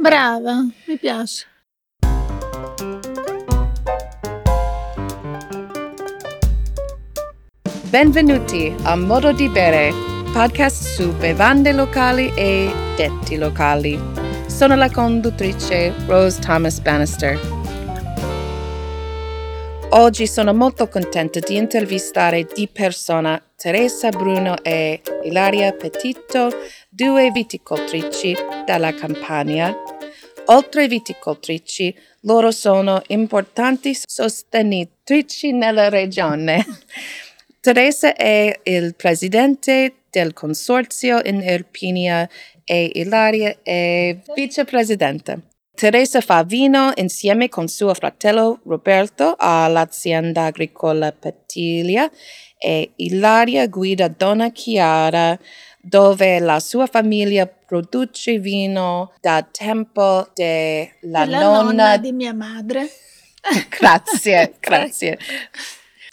Brava, mi piace. Benvenuti a Modo di Bere, podcast su bevande locali e detti locali. Sono la conduttrice Rose Thomas Bannister. Oggi sono molto contenta di intervistare di persona Teresa Bruno e Ilaria Petito, due viticoltrici della Campania. Oltre viticoltrici, loro sono importanti sostenitrici nella regione. Teresa è il presidente del consorzio in Irpinia e Ilaria è vicepresidente. Teresa fa vino insieme con suo fratello Roberto all'azienda agricola Petilia e Ilaria guida Donna Chiara dove la sua famiglia produce vino da tempo della nonna, nonna di mia madre. grazie, grazie.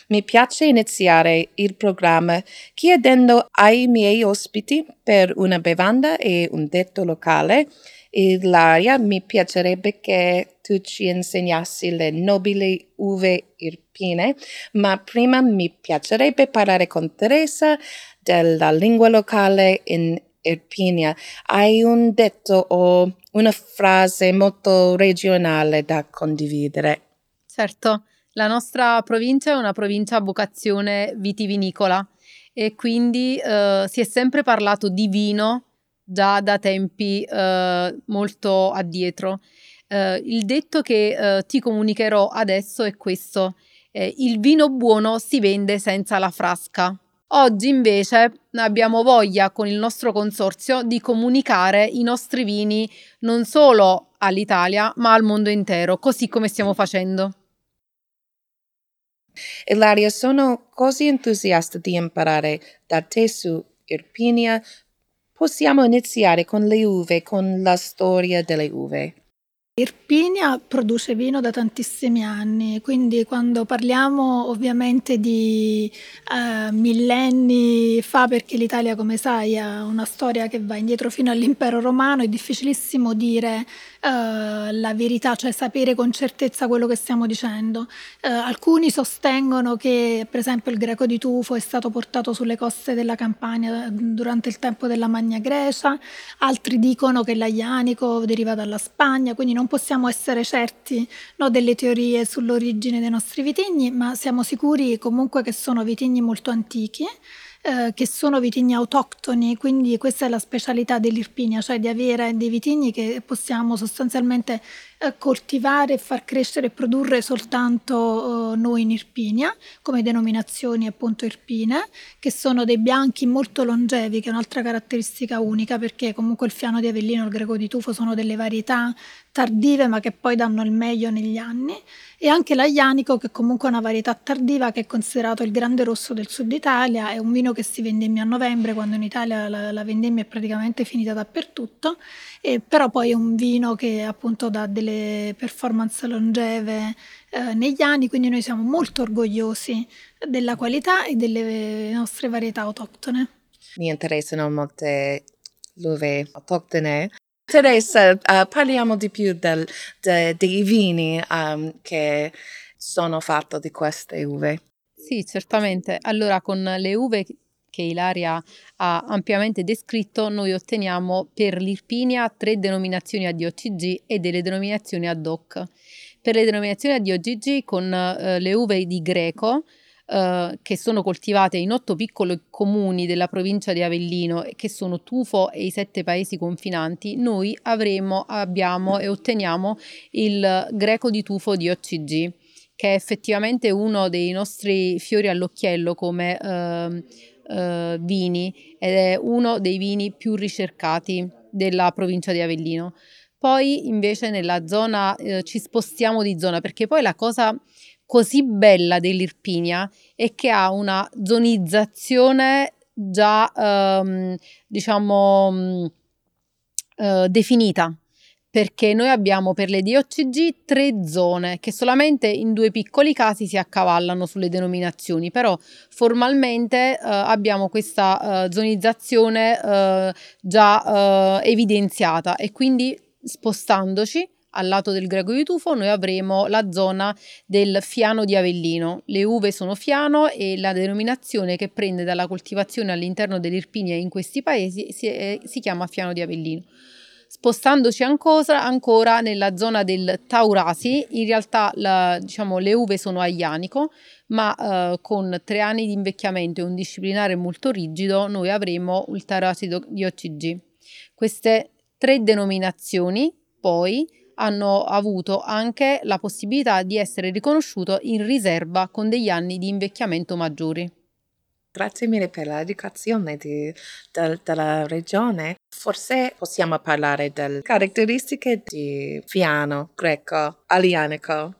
Mi piace iniziare il programma chiedendo ai miei ospiti per una bevanda e un detto locale. Ilaria, mi piacerebbe che tu ci insegnassi le nobili uve irpine, ma prima mi piacerebbe parlare con Teresa della lingua locale in Irpinia. Hai un detto o una frase molto regionale da condividere? Certo. La nostra provincia è una provincia a vocazione vitivinicola e quindi eh, si è sempre parlato di vino già da tempi eh, molto addietro. Eh, il detto che eh, ti comunicherò adesso è questo. il vino buono si vende senza la frasca. Oggi invece abbiamo voglia con il nostro consorzio di comunicare i nostri vini non solo all'Italia ma al mondo intero, così come stiamo facendo. Ilaria, sono così entusiasta di imparare da te su Irpinia. Possiamo iniziare con le uve, con la storia delle uve. Irpinia produce vino da tantissimi anni, quindi quando parliamo ovviamente di eh, millenni fa, perché l'Italia come sai ha una storia che va indietro fino all'impero romano, è difficilissimo dire eh, la verità, cioè sapere con certezza quello che stiamo dicendo. Eh, alcuni sostengono che per esempio il greco di tufo è stato portato sulle coste della Campania durante il tempo della Magna Grecia, altri dicono che l'aianico deriva dalla Spagna, quindi non possiamo essere certi no, delle teorie sull'origine dei nostri vitigni, ma siamo sicuri comunque che sono vitigni molto antichi eh, che sono vitigni autoctoni, quindi questa è la specialità dell'Irpinia, cioè di avere dei vitigni che possiamo sostanzialmente coltivare e far crescere e produrre soltanto eh, noi in Irpinia, come denominazioni appunto irpine, che sono dei bianchi molto longevi, che è un'altra caratteristica unica, perché comunque il fiano di Avellino il greco di tufo sono delle varietà tardive ma che poi danno il meglio negli anni. E anche l'Aianico che comunque è una varietà tardiva che è considerato il grande rosso del sud Italia, è un vino che si vendemmia a novembre quando in Italia la, la vendemmia è praticamente finita dappertutto, e però poi è un vino che appunto dà delle performance longeve eh, negli anni, quindi noi siamo molto orgogliosi della qualità e delle nostre varietà autoctone. Mi interessano molte uve autoctone Teresa, uh, parliamo di più del, de, dei vini um, che sono fatti di queste uve. Sì, certamente. Allora, con le uve che Ilaria ha ampiamente descritto, noi otteniamo per l'Irpinia tre denominazioni ADOCG e delle denominazioni ad hoc. Per le denominazioni ADOCG con uh, le uve di Greco, eh, che sono coltivate in otto piccoli comuni della provincia di Avellino e che sono Tufo e i sette paesi confinanti, noi avremo, abbiamo e otteniamo il greco di Tufo di OCG che è effettivamente uno dei nostri fiori all'occhiello come eh, eh, vini ed è uno dei vini più ricercati della provincia di Avellino. Poi invece nella zona eh, ci spostiamo di zona perché poi la cosa così bella dell'Irpinia è che ha una zonizzazione già ehm, diciamo eh, definita perché noi abbiamo per le DOCG tre zone che solamente in due piccoli casi si accavallano sulle denominazioni, però formalmente eh, abbiamo questa eh, zonizzazione eh, già eh, evidenziata e quindi spostandoci al lato del greco di tufo noi avremo la zona del fiano di Avellino. Le uve sono fiano e la denominazione che prende dalla coltivazione all'interno dell'Irpinia in questi paesi si, eh, si chiama fiano di Avellino. Spostandoci ancora, ancora, nella zona del Taurasi, in realtà la, diciamo, le uve sono a Ianico, ma eh, con tre anni di invecchiamento e un disciplinare molto rigido noi avremo il Taurasi di OCG. Queste tre denominazioni poi hanno avuto anche la possibilità di essere riconosciuto in riserva con degli anni di invecchiamento maggiori. Grazie mille per l'educazione di, del, della regione. Forse possiamo parlare delle caratteristiche di Fiano greco alianico.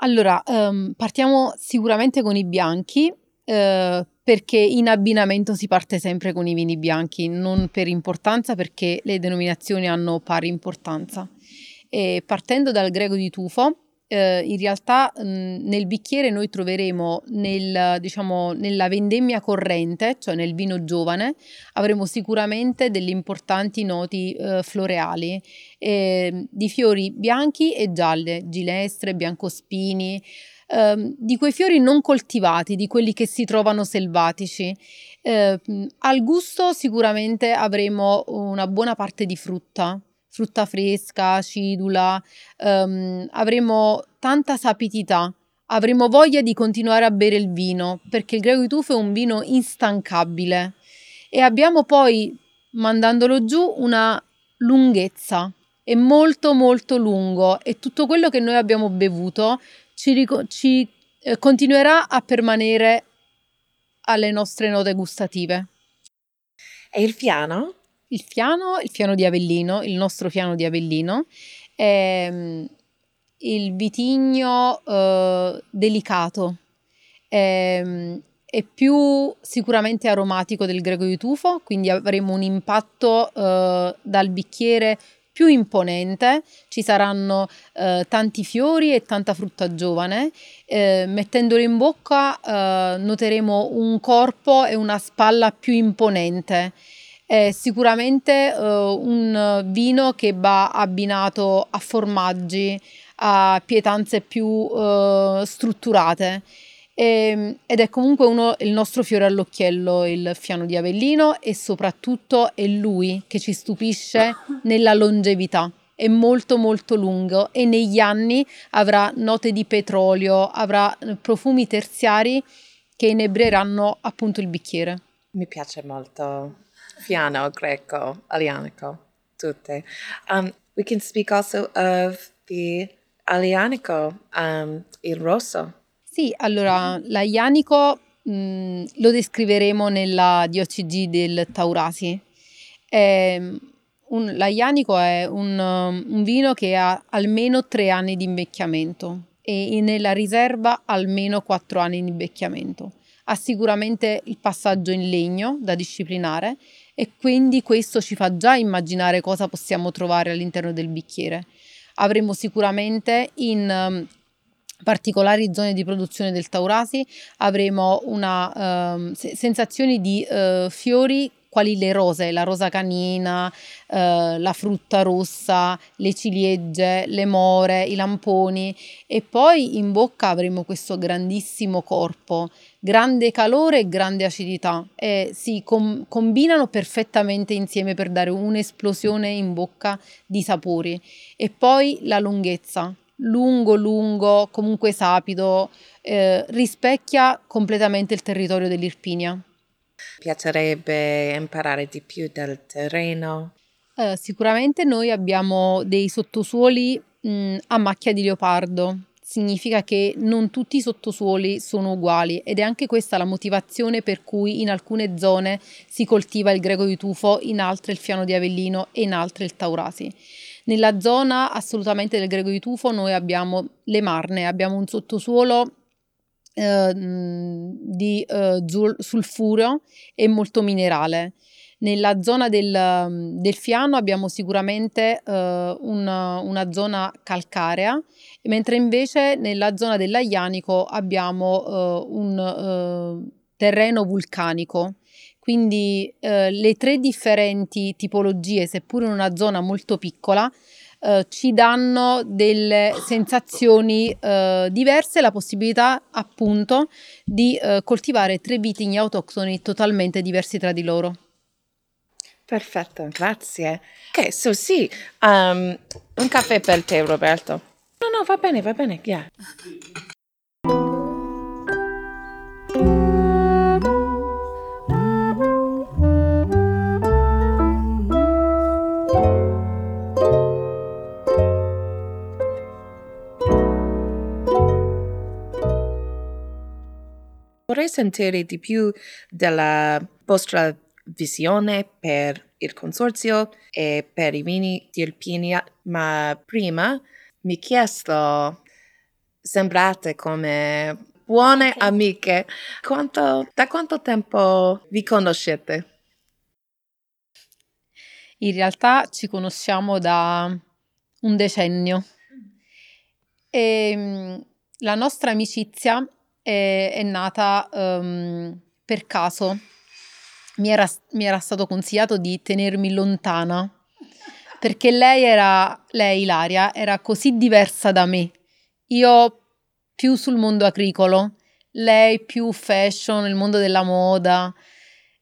Allora, um, partiamo sicuramente con i bianchi. Uh, perché in abbinamento si parte sempre con i vini bianchi, non per importanza perché le denominazioni hanno pari importanza. E partendo dal greco di tufo, eh, in realtà mh, nel bicchiere noi troveremo nel, diciamo, nella vendemmia corrente, cioè nel vino giovane, avremo sicuramente delle importanti noti eh, floreali eh, di fiori bianchi e gialle, ginestre, biancospini, ehm, di quei fiori non coltivati, di quelli che si trovano selvatici. Ehm, al gusto sicuramente avremo una buona parte di frutta, frutta fresca, acidula, um, avremo tanta sapidità, avremo voglia di continuare a bere il vino, perché il greco di tufo è un vino instancabile e abbiamo poi, mandandolo giù, una lunghezza, è molto molto lungo e tutto quello che noi abbiamo bevuto ci, ric- ci eh, continuerà a permanere alle nostre note gustative. E il fiano? Il fiano, il fiano di Avellino, il nostro fiano di Avellino, mm, il vitigno eh, delicato, mm, è, più sicuramente aromatico del greco di tufo, quindi avremo un impatto eh, dal bicchiere più imponente, ci saranno eh, tanti fiori e tanta frutta giovane. Eh, mettendolo in bocca eh, noteremo un corpo e una spalla più imponente è sicuramente uh, un vino che va abbinato a formaggi, a pietanze più uh, strutturate. E, ehm, ed è comunque uno, il nostro fiore all'occhiello, il fiano di Avellino, e soprattutto è lui che ci stupisce nella longevità. È molto molto lungo e negli anni avrà note di petrolio, avrà profumi terziari che inebrieranno appunto il bicchiere. Mi piace molto Fiano, Greco, Alianico, tutte. Um, we can speak also of the Alianico, um, il rosso. Sì, allora l'Aianico mh, mm, lo descriveremo nella DOCG del Taurasi. È un, l'Aianico è un, un vino che ha almeno tre anni di invecchiamento e nella riserva almeno quattro anni di invecchiamento. Ha sicuramente il passaggio in legno da disciplinare e quindi questo ci fa già immaginare cosa possiamo trovare all'interno del bicchiere. Avremo sicuramente in um, particolari zone di produzione del Taurasi avremo una um, sensazione di uh, fiori quali le rose, la rosa canina, eh, la frutta rossa, le ciliegie, le more, i lamponi. E poi in bocca avremo questo grandissimo corpo, grande calore e grande acidità. E si com- combinano perfettamente insieme per dare un'esplosione in bocca di sapori. E poi la lunghezza. Lungo lungo comunque sapido eh, rispecchia completamente il territorio dell'Irpinia Piacerebbe imparare di più del terreno? Eh, sicuramente noi abbiamo dei sottosuoli mh, a macchia di leopardo. Significa che non tutti i sottosuoli sono uguali ed è anche questa la motivazione per cui in alcune zone si coltiva il greco di tufo, in altre il fiano di Avellino e in altre il taurasi. Nella zona assolutamente del greco di tufo noi abbiamo le marne, abbiamo un sottosuolo Ehm, di eh, sulfureo e molto minerale. Nella zona del, del Fiano abbiamo sicuramente eh, una, una, zona calcarea, mentre invece nella zona dell'Aianico abbiamo eh, un eh, terreno vulcanico. Quindi eh, le tre differenti tipologie, seppur in una zona molto piccola, eh, ci danno delle sensazioni eh, diverse, la possibilità appunto di eh, coltivare tre vitigni autoctoni totalmente diversi tra di loro. Perfetto, grazie. Ok, so sì, um, un caffè per te Roberto. No, no, va bene, va bene, yeah. Sentire di più della vostra visione per il consorzio e per i vini di Irpinia, ma prima mi chiesto, sembrate come buone amiche, quanto, da quanto tempo vi conoscete? In realtà ci conosciamo da un decennio. E ehm, la nostra amicizia è, è nata um, per caso. Mi era, mi era stato consigliato di tenermi lontana perché lei era, lei Ilaria, era così diversa da me. Io più sul mondo agricolo, lei più fashion, il mondo della moda.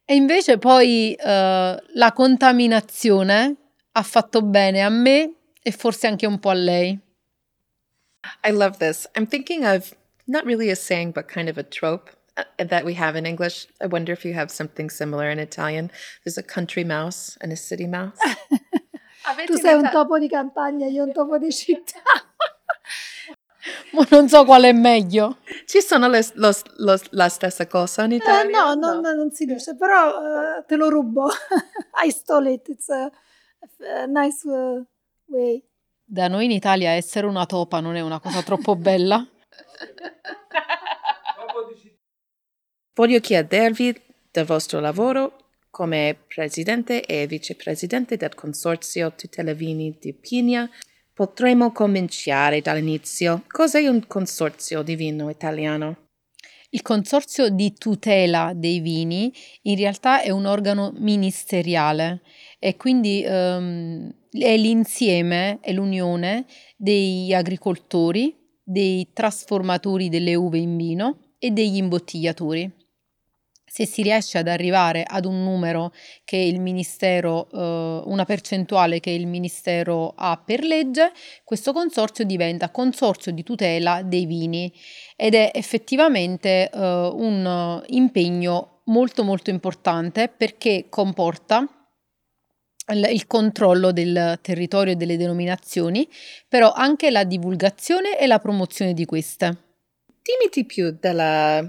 E invece poi uh, la contaminazione ha fatto bene a me e forse anche un po' a lei. I love this. I'm thinking of not really a saying, but kind of a trope uh, that we have in English. I wonder if you have something similar in Italian. There's a country mouse and a city mouse. tu sei un topo di campagna, io un topo di città. non so quale è meglio. Ci sono le, lo, lo, la stessa cosa in eh, Italia? Eh, no, no, no, non si dice, però uh, te lo rubo. I stole it. It's a, a nice uh, way. Da noi in Italia essere una topa non è una cosa troppo bella. Voglio chiedervi del vostro lavoro come presidente e vicepresidente del consorzio Tutela Vini di Pigna. Potremmo cominciare dall'inizio. Cos'è un consorzio di vino italiano? Il Consorzio di tutela dei vini in realtà è un organo ministeriale e quindi um, è l'insieme, è l'unione degli agricoltori, dei trasformatori delle uve in vino e degli imbottigliatori. Se si riesce ad arrivare ad un numero che il Ministero, eh, una percentuale che il Ministero ha per legge, questo consorzio diventa consorzio di tutela dei vini ed è effettivamente eh, un impegno molto molto importante perché comporta il controllo del territorio e delle denominazioni, però anche la divulgazione e la promozione di queste. Dimmi di più della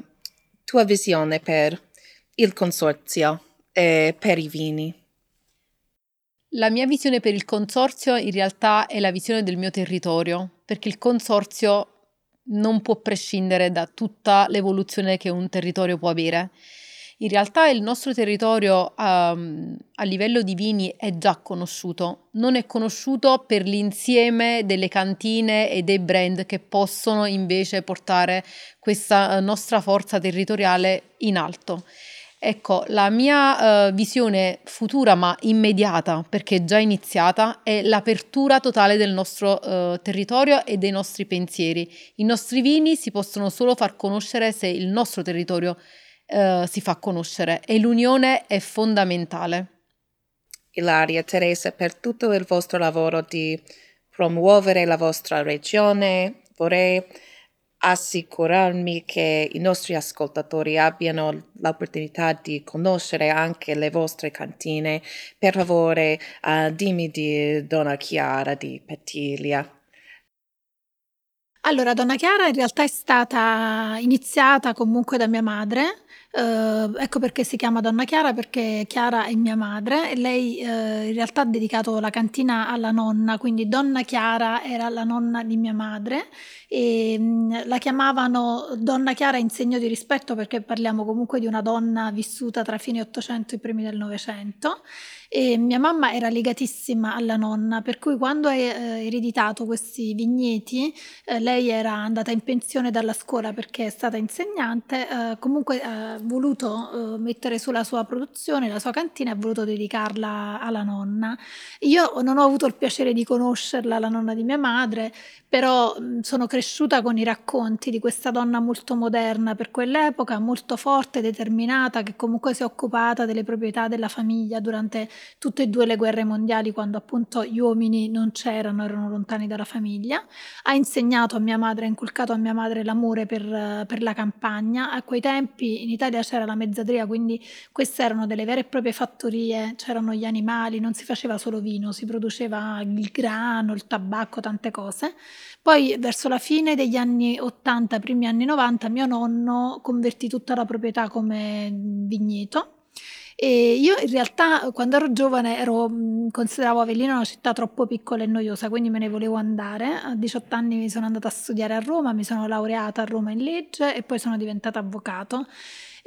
tua visione per il consorzio e per i vini. La mia visione per il consorzio in realtà è la visione del mio territorio, perché il consorzio non può prescindere da tutta l'evoluzione che un territorio può avere. In realtà il nostro territorio um, a livello di vini è già conosciuto, non è conosciuto per l'insieme delle cantine e dei brand che possono invece portare questa nostra forza territoriale in alto. Ecco, la mia uh, visione futura ma immediata, perché già iniziata, è l'apertura totale del nostro uh, territorio e dei nostri pensieri. I nostri vini si possono solo far conoscere se il nostro territorio eh, si fa conoscere e l'unione è fondamentale. Ilaria, Teresa, per tutto il vostro lavoro di promuovere la vostra regione, vorrei assicurarmi che i nostri ascoltatori abbiano l'opportunità di conoscere anche le vostre cantine. Per favore, uh, dimmi di Donna Chiara di Pettilia. Allora, Donna Chiara in realtà è stata iniziata comunque da mia madre Uh, ecco perché si chiama Donna Chiara, perché Chiara è mia madre e lei uh, in realtà ha dedicato la cantina alla nonna, quindi Donna Chiara era la nonna di mia madre e mh, la chiamavano Donna Chiara in segno di rispetto perché parliamo comunque di una donna vissuta tra fine 800 e primi del Novecento e mia mamma era legatissima alla nonna, per cui quando ha eh, ereditato questi vigneti, eh, lei era andata in pensione dalla scuola perché è stata insegnante, eh, comunque ha voluto uh, mettere sulla sua produzione, la sua cantina, ha voluto dedicarla alla nonna. Io non ho avuto il piacere di conoscerla, la nonna di mia madre, però mh, sono cresciuta con i racconti di questa donna molto moderna per quell'epoca, molto forte, determinata, che comunque si è occupata delle proprietà della famiglia durante tutte e due le guerre mondiali, quando appunto gli uomini non c'erano, erano lontani dalla famiglia. Ha insegnato a mia madre, ha inculcato a mia madre l'amore per, per la campagna. A quei tempi in Italia c'era la mezzadria, quindi queste erano delle vere e proprie fattorie, c'erano gli animali, non si faceva solo vino, si produceva il grano, il tabacco, tante cose. Poi verso la fine degli anni 80, primi anni 90, mio nonno convertì tutta la proprietà come vigneto e io in realtà quando ero giovane ero, consideravo Avellino una città troppo piccola e noiosa, quindi me ne volevo andare. A 18 anni mi sono andata a studiare a Roma, mi sono laureata a Roma in legge e poi sono diventata avvocato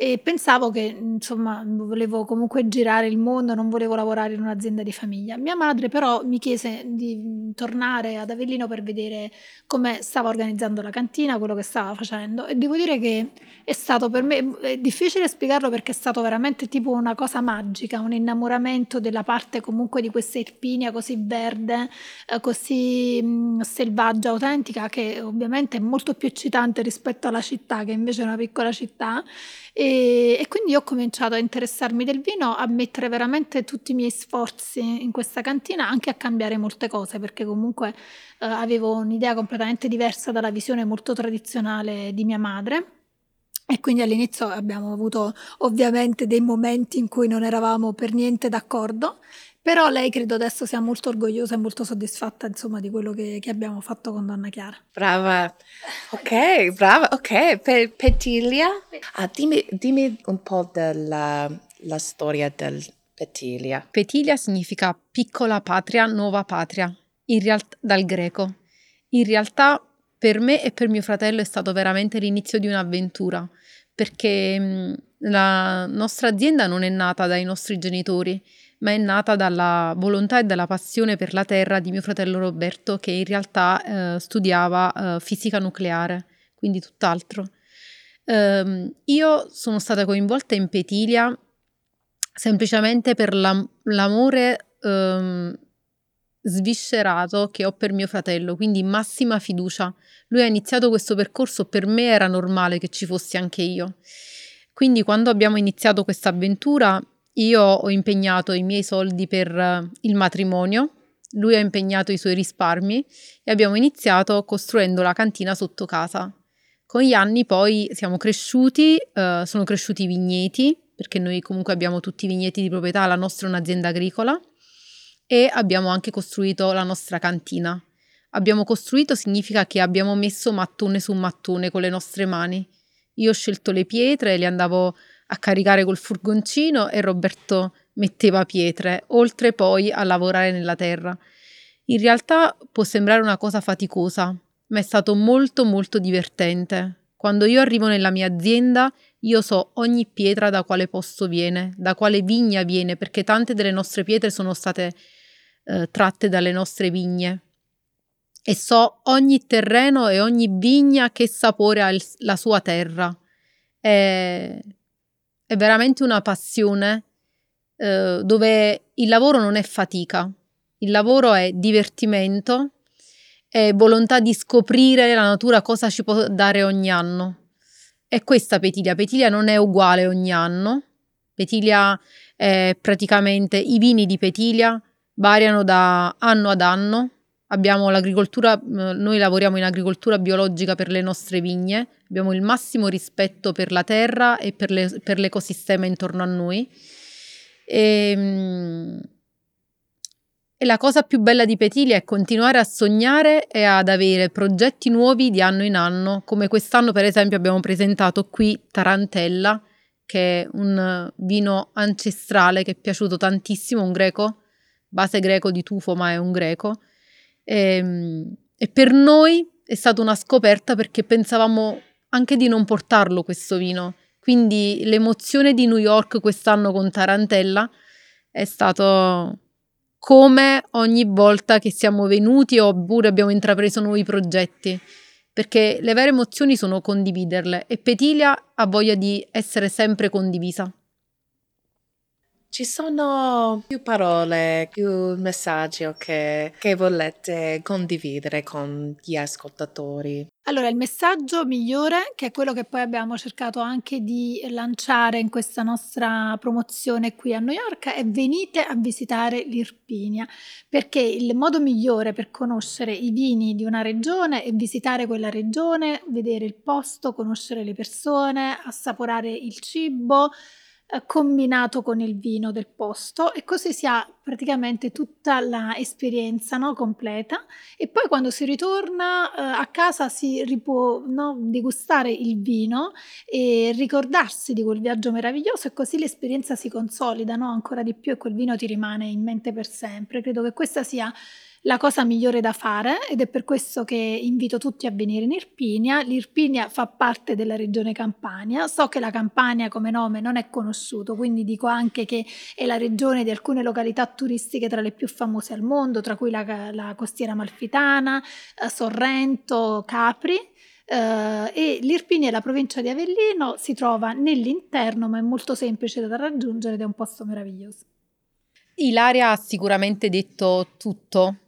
e pensavo che insomma volevo comunque girare il mondo, non volevo lavorare in un'azienda di famiglia. Mia madre però mi chiese di tornare ad Avellino per vedere come stava organizzando la cantina, quello che stava facendo e devo dire che è stato per me è difficile spiegarlo perché è stato veramente tipo una cosa magica, un innamoramento della parte comunque di questa Irpinia così verde, eh, così selvaggia, autentica che ovviamente è molto più eccitante rispetto alla città che invece è una piccola città e, e, quindi ho cominciato a interessarmi del vino, a mettere veramente tutti i miei sforzi in questa cantina, anche a cambiare molte cose, perché comunque eh, avevo un'idea completamente diversa dalla visione molto tradizionale di mia madre. E quindi all'inizio abbiamo avuto ovviamente dei momenti in cui non eravamo per niente d'accordo, però lei credo adesso sia molto orgogliosa e molto soddisfatta, insomma, di quello che, che abbiamo fatto con Donna Chiara. Brava, ok, brava, ok. Pe- Petilia, ah, dimmi, dimmi, un po' della la storia del Petilia. Petilia significa piccola patria, nuova patria, in realtà dal greco. In realtà per me e per mio fratello è stato veramente l'inizio di un'avventura, perché la nostra azienda non è nata dai nostri genitori, ma è nata dalla volontà e dalla passione per la terra di mio fratello Roberto, che in realtà eh, studiava eh, fisica nucleare, quindi tutt'altro. Um, io sono stata coinvolta in Petilia semplicemente per la, l'amore um, sviscerato che ho per mio fratello, quindi massima fiducia. Lui ha iniziato questo percorso, per me era normale che ci fossi anche io. Quindi quando abbiamo iniziato questa avventura io ho impegnato i miei soldi per uh, il matrimonio, lui ha impegnato i suoi risparmi e abbiamo iniziato costruendo la cantina sotto casa. Con gli anni poi siamo cresciuti, uh, sono cresciuti i vigneti, perché noi comunque abbiamo tutti i vigneti di proprietà, la nostra è un'azienda agricola e abbiamo anche costruito la nostra cantina. Abbiamo costruito significa che abbiamo messo mattone su mattone con le nostre mani. Io ho scelto le pietre, le andavo a caricare col furgoncino e Roberto metteva pietre, oltre poi a lavorare nella terra. In realtà può sembrare una cosa faticosa, ma è stato molto molto divertente. Quando io arrivo nella mia azienda, io so ogni pietra da quale posto viene, da quale vigna viene, perché tante delle nostre pietre sono state eh, tratte dalle nostre vigne. E so ogni terreno e ogni vigna che sapore ha il, la sua terra. E è veramente una passione eh, dove il lavoro non è fatica, il lavoro è divertimento, è volontà di scoprire la natura cosa ci può dare ogni anno. E questa Petilia. Petilia non è uguale ogni anno. Petilia è praticamente i vini di Petilia variano da anno ad anno Abbiamo l'agricoltura, noi lavoriamo in agricoltura biologica per le nostre vigne, abbiamo il massimo rispetto per la terra e per, le, per l'ecosistema intorno a noi. E, ehm, e la cosa più bella di Petilia è continuare a sognare e ad avere progetti nuovi di anno in anno, come quest'anno per esempio abbiamo presentato qui Tarantella, che è un vino ancestrale che è piaciuto tantissimo, un greco, base greco di tufo ma è un greco e, ehm, e per noi è stata una scoperta perché pensavamo anche di non portarlo questo vino. Quindi l'emozione di New York quest'anno con Tarantella è stato come ogni volta che siamo venuti oppure abbiamo intrapreso nuovi progetti, perché le vere emozioni sono condividerle e Petilia ha voglia di essere sempre condivisa. Ci sono più parole, più messaggi che, che volete condividere con gli ascoltatori? Allora, il messaggio migliore, che è quello che poi abbiamo cercato anche di lanciare in questa nostra promozione qui a New York, è venite a visitare l'Irpinia, perché il modo migliore per conoscere i vini di una regione è visitare quella regione, vedere il posto, conoscere le persone, assaporare il cibo, eh, combinato con il vino del posto e così si ha praticamente tutta l'esperienza no, completa e poi quando si ritorna eh, a casa si può no, degustare il vino e ricordarsi di quel viaggio meraviglioso e così l'esperienza si consolida no, ancora di più e quel vino ti rimane in mente per sempre. Credo che questa sia la cosa migliore da fare ed è per questo che invito tutti a venire in Irpinia. L'Irpinia fa parte della regione Campania. So che la Campania come nome non è conosciuto, quindi dico anche che è la regione di alcune località turistiche tra le più famose al mondo, tra cui la, la costiera malfitana, eh, Sorrento, Capri. Uh, e l'Irpinia e la provincia di Avellino si trova nell'interno, ma è molto semplice da raggiungere ed è un posto meraviglioso. Ilaria ha sicuramente detto tutto.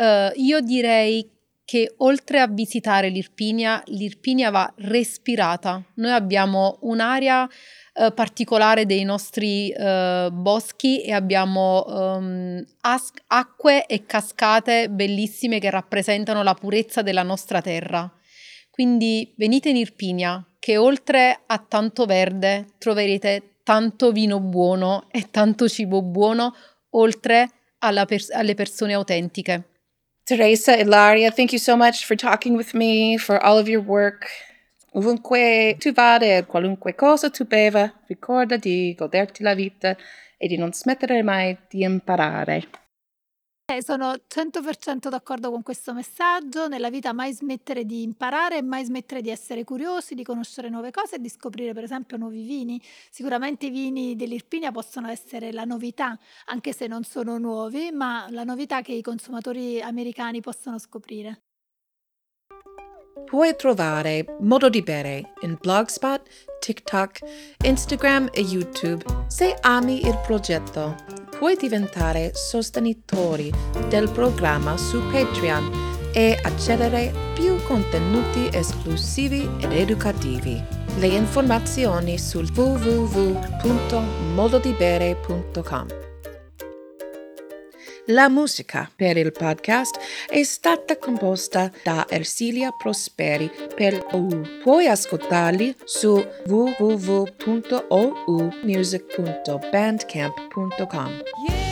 Uh, io direi che oltre a visitare l'Irpinia, l'Irpinia va respirata. Noi abbiamo un'area uh, particolare dei nostri uh, boschi e abbiamo um, as- acque e cascate bellissime che rappresentano la purezza della nostra terra. Quindi venite in Irpinia, che oltre a tanto verde troverete tanto vino buono e tanto cibo buono, oltre pers- alle persone autentiche. Teresa, Ilaria, thank you so much for talking with me, for all of your work. Ovunque tu vada, qualunque cosa tu beva, ricorda di goderti la vita e di non smettere mai di imparare. Eh, sono 100% d'accordo con questo messaggio. Nella vita mai smettere di imparare mai smettere di essere curiosi, di conoscere nuove cose e di scoprire per esempio nuovi vini. Sicuramente i vini dell'Irpinia possono essere la novità, anche se non sono nuovi, ma la novità che i consumatori americani possono scoprire. Puoi trovare Modo di Bere in Blogspot, TikTok, Instagram e YouTube. Se ami il progetto, puoi diventare sostenitori del programma su Patreon e accedere più contenuti esclusivi ed educativi. Le informazioni sul www.mododibere.com. La musica per il podcast è stata composta da Ersilia Prosperi per OU. Puoi ascoltarli su www.oumusic.bandcamp.com. Yeah.